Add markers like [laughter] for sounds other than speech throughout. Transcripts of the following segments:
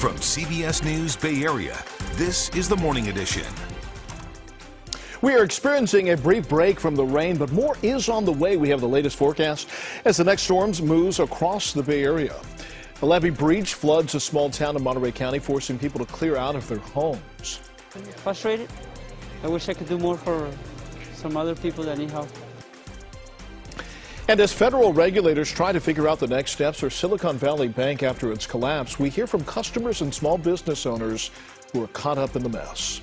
From CBS News Bay Area, this is the Morning Edition. We are experiencing a brief break from the rain, but more is on the way. We have the latest forecast as the next storms moves across the Bay Area. A levee breach floods a small town in Monterey County, forcing people to clear out of their homes. Frustrated. I wish I could do more for some other people that need help. And as federal regulators try to figure out the next steps for Silicon Valley Bank after its collapse, we hear from customers and small business owners who are caught up in the mess.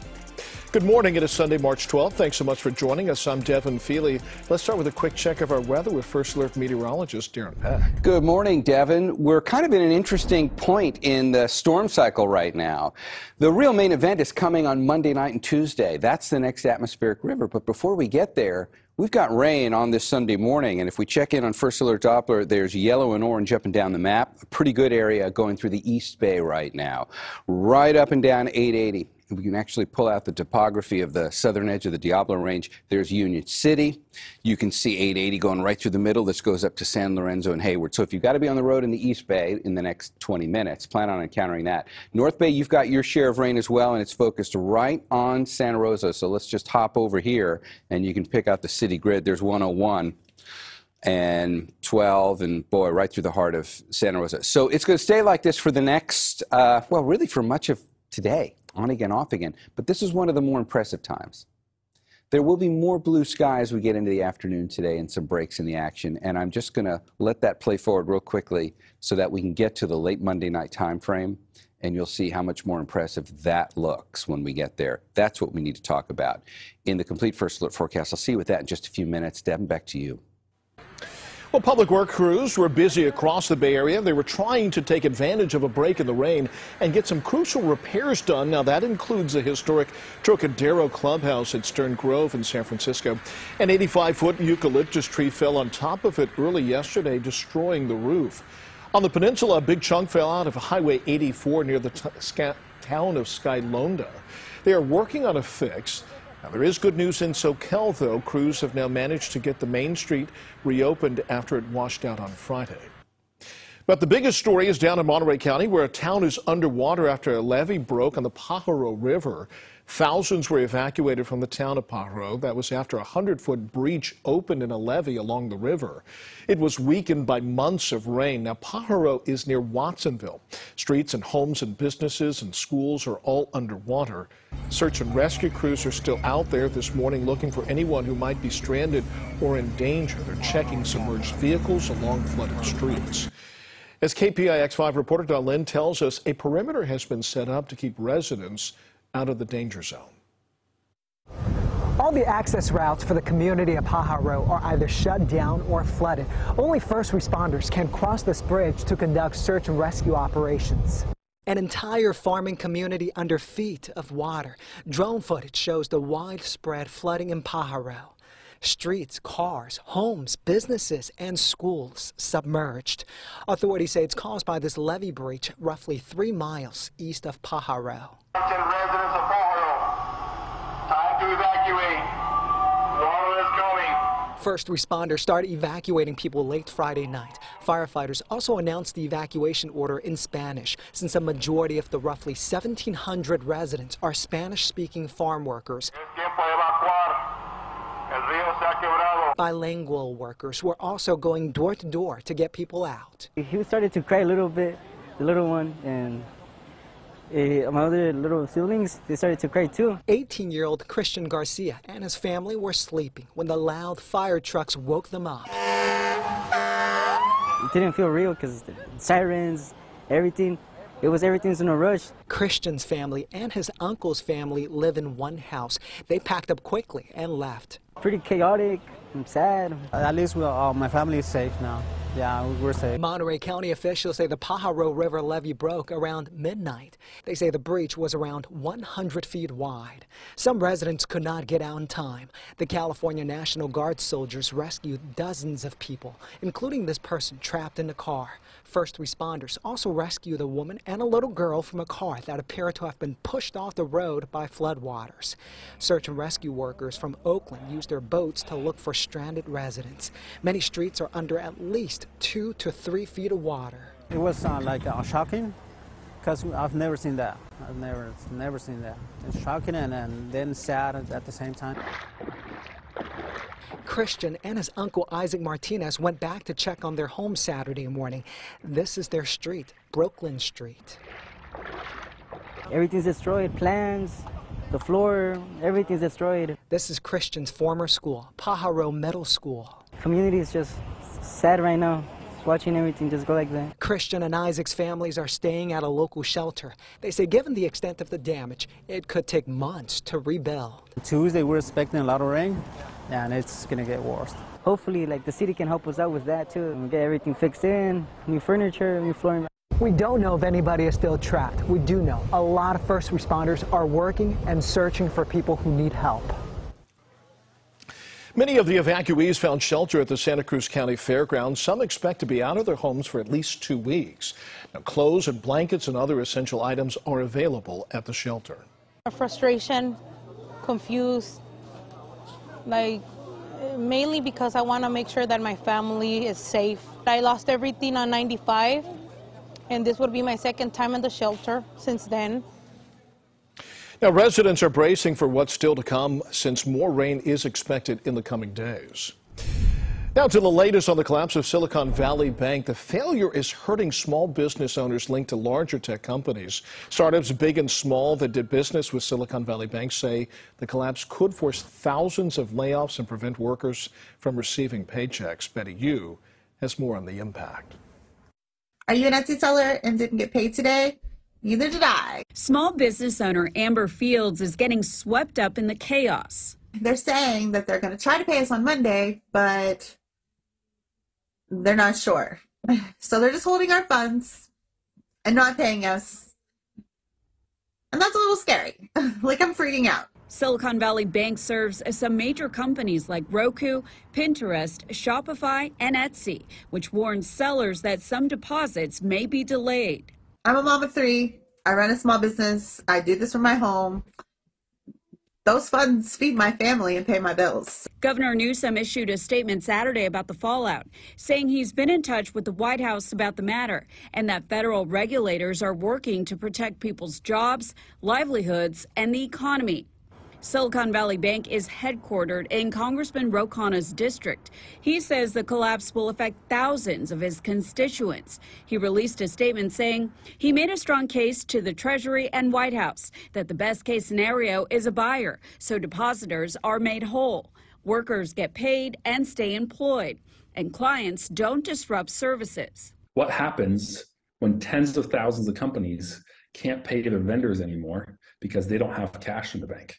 Good morning. It is Sunday, March 12th. Thanks so much for joining us. I'm Devin Fehely. Let's start with a quick check of our weather with First Alert meteorologist Darren Peck. Good morning, Devin. We're kind of in an interesting point in the storm cycle right now. The real main event is coming on Monday night and Tuesday. That's the next atmospheric river. But before we get there, We've got rain on this Sunday morning, and if we check in on First Alert Doppler, there's yellow and orange up and down the map. A pretty good area going through the East Bay right now. Right up and down 880 we can actually pull out the topography of the southern edge of the Diablo Range. There's Union City. You can see 880 going right through the middle. This goes up to San Lorenzo and Hayward. So if you've got to be on the road in the East Bay in the next 20 minutes, plan on encountering that. North Bay, you've got your share of rain as well, and it's focused right on Santa Rosa. So let's just hop over here, and you can pick out the city grid. There's 101 and 12 and boy right through the heart of santa rosa so it's going to stay like this for the next uh, well really for much of today on again, off again. But this is one of the more impressive times. There will be more blue sky as we get into the afternoon today and some breaks in the action. And I'm just going to let that play forward real quickly so that we can get to the late Monday night time frame. And you'll see how much more impressive that looks when we get there. That's what we need to talk about in the complete first look forecast. I'll see you with that in just a few minutes. Devin, back to you. Well, public work crews were busy across the Bay Area. They were trying to take advantage of a break in the rain and get some crucial repairs done. Now, that includes the historic Trocadero Clubhouse at Stern Grove in San Francisco. An 85 foot eucalyptus tree fell on top of it early yesterday, destroying the roof. On the peninsula, a big chunk fell out of Highway 84 near the town of Skylonda. They are working on a fix. Now, there is good news in Soquel, though. Crews have now managed to get the main street reopened after it washed out on Friday. But the biggest story is down in Monterey County, where a town is underwater after a levee broke on the Pajaro River. Thousands were evacuated from the town of Pajaro. That was after a 100 foot breach opened in a levee along the river. It was weakened by months of rain. Now, Pajaro is near Watsonville. Streets and homes and businesses and schools are all underwater. Search and rescue crews are still out there this morning looking for anyone who might be stranded or in danger. They're checking submerged vehicles along flooded streets. As KPIX 5 reporter Don Lynn tells us, a perimeter has been set up to keep residents out of the danger zone. All the access routes for the community of Pajaro are either shut down or flooded. Only first responders can cross this bridge to conduct search and rescue operations. An entire farming community under feet of water. Drone footage shows the widespread flooding in Pajaro. Streets, cars, homes, businesses, and schools submerged. Authorities say it's caused by this levee breach roughly three miles east of Pajaro. Residents of Pajaro, time to evacuate. Water is coming. First responders started evacuating people late Friday night. Firefighters also announced the evacuation order in Spanish, since a majority of the roughly 1,700 residents are Spanish-speaking farm workers. Bilingual workers were also going door to door to get people out. He started to cry a little bit, the little one, and uh, my other little siblings, they started to cry too. 18-year-old Christian Garcia and his family were sleeping when the loud fire trucks woke them up. It didn't feel real because sirens, everything. It was everything's in a rush. Christian's family and his uncle's family live in one house. They packed up quickly and left. Pretty chaotic. I'm sad. At least we, uh, my family is safe now. Yeah, we're safe. Monterey County officials say the Pajaro River levee broke around midnight. They say the breach was around 100 feet wide. Some residents could not get out in time. The California National Guard soldiers rescued dozens of people, including this person trapped in the car. First responders also rescued a woman and a little girl from a car that appeared to have been pushed off the road by floodwaters. Search and rescue workers from Oakland used their boats to look for stranded residents. Many streets are under at least two to three feet of water. It was uh, like uh, shocking because I've never seen that. I've never, never seen that. It's shocking and, and then sad at the same time. Christian and his uncle Isaac Martinez went back to check on their home Saturday morning. This is their street, Brooklyn Street. Everything's destroyed, plants, the floor, everything's destroyed. This is Christian's former school, Pajaro Middle School. Community is just sad right now watching everything just go like that. Christian and Isaac's families are staying at a local shelter. They say given the extent of the damage, it could take months to rebuild. Tuesday we're expecting a lot of rain and it's going to get worse. Hopefully like the city can help us out with that too and get everything fixed in, new furniture, new flooring. We don't know if anybody is still trapped. We do know a lot of first responders are working and searching for people who need help. Many of the evacuees found shelter at the Santa Cruz County Fairgrounds. Some expect to be out of their homes for at least two weeks. Now, clothes and blankets and other essential items are available at the shelter. Frustration, confused, like mainly because I want to make sure that my family is safe. I lost everything on 95, and this would be my second time in the shelter since then. Now, residents are bracing for what's still to come since more rain is expected in the coming days. Now to the latest on the collapse of Silicon Valley Bank. The failure is hurting small business owners linked to larger tech companies. Startups big and small that did business with Silicon Valley Bank say the collapse could force thousands of layoffs and prevent workers from receiving paychecks. Betty Yu has more on the impact. Are you an Etsy seller and didn't get paid today? Neither did I. Small business owner Amber Fields is getting swept up in the chaos. They're saying that they're going to try to pay us on Monday, but they're not sure. [laughs] So they're just holding our funds and not paying us. And that's a little scary. [laughs] like I'm freaking out. Silicon Valley Bank serves some major companies like Roku, Pinterest, Shopify, and Etsy, which warns sellers that some deposits may be delayed. I'm a mom of three. I run a small business. I do this from my home. Those funds feed my family and pay my bills. Governor Newsom issued a statement Saturday about the fallout, saying he's been in touch with the White House about the matter and that federal regulators are working to protect people's jobs, livelihoods, and the economy. Silicon Valley Bank is headquartered in Congressman Ro Khanna's district. He says the collapse will affect thousands of his constituents. He released a statement saying he made a strong case to the Treasury and White House that the best case scenario is a buyer, so depositors are made whole, workers get paid and stay employed, and clients don't disrupt services. What happens when tens of thousands of companies can't pay their vendors anymore because they don't have cash in the bank?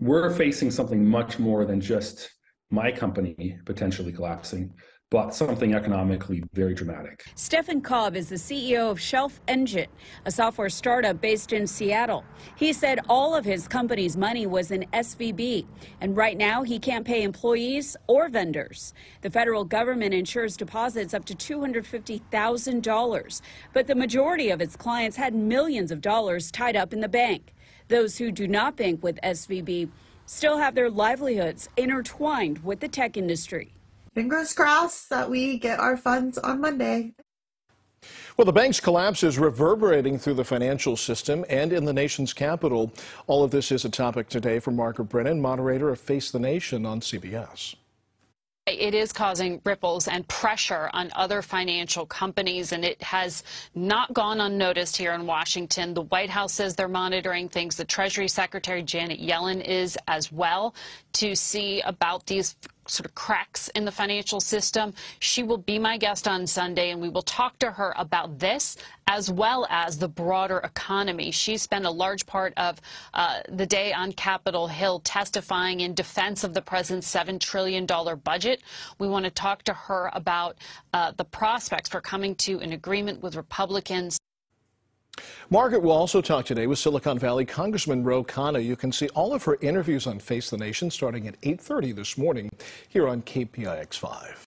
We're facing something much more than just my company potentially collapsing, but something economically very dramatic. Stefan Kalb is the CEO of Shelf Engine, a software startup based in Seattle. He said all of his company's money was in SVB, and right now he can't pay employees or vendors. The federal government insures deposits up to $250,000, but the majority of its clients had millions of dollars tied up in the bank. Those who do not bank with SVB still have their livelihoods intertwined with the tech industry. Fingers crossed that we get our funds on Monday. Well, the bank's collapse is reverberating through the financial system and in the nation's capital. All of this is a topic today for Margaret Brennan, moderator of Face the Nation on CBS. It is causing ripples and pressure on other financial companies, and it has not gone unnoticed here in Washington. The White House says they're monitoring things. The Treasury Secretary Janet Yellen is as well to see about these sort of cracks in the financial system. She will be my guest on Sunday, and we will talk to her about this as well as the broader economy. She spent a large part of uh, the day on Capitol Hill testifying in defense of the president's $7 trillion budget. We want to talk to her about uh, the prospects for coming to an agreement with Republicans. Margaret will also talk today with Silicon Valley Congressman Ro Khanna. You can see all of her interviews on Face the Nation starting at 8.30 this morning here on KPIX 5.